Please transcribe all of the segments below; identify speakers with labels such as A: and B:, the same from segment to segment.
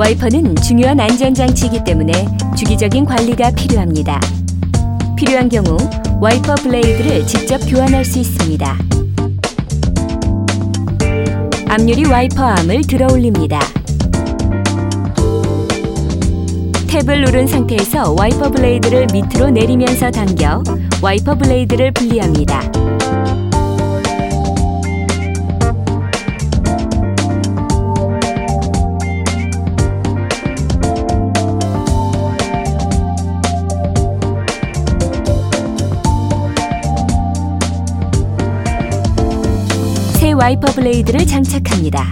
A: 와이퍼는 중요한 안전장치이기 때문에 주기적인 관리가 필요합니다. 필요한 경우 와이퍼 블레이드를 직접 교환할 수 있습니다. 앞유리 와이퍼 암을 들어 올립니다. 탭을 누른 상태에서 와이퍼 블레이드를 밑으로 내리면서 당겨 와이퍼 블레이드를 분리합니다. 새 와이퍼 블레이드를 장착합니다.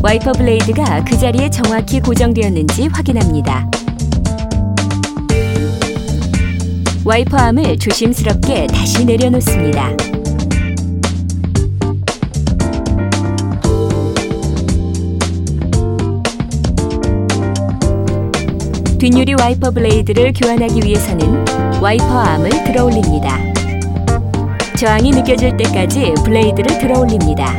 A: 와이퍼 블레이드가 그 자리에 정확히 고정되었는지 확인합니다. 와이퍼 암을 조심스럽게 다시 내려놓습니다. 뒷유리 와이퍼 블레이드를 교환하기 위해서는 와이퍼 암을 들어 올립니다. 저항이 느껴질 때까지 블레이드를 들어 올립니다.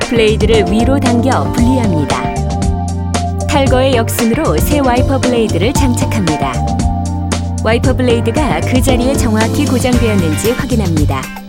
A: 블레이드를 위로 당겨 분리합니다. 탈거의 역순으로 새 와이퍼 블레이드를 장착합니다. 와이퍼 블레이드가 그 자리에 정확히 고정되었는지 확인합니다.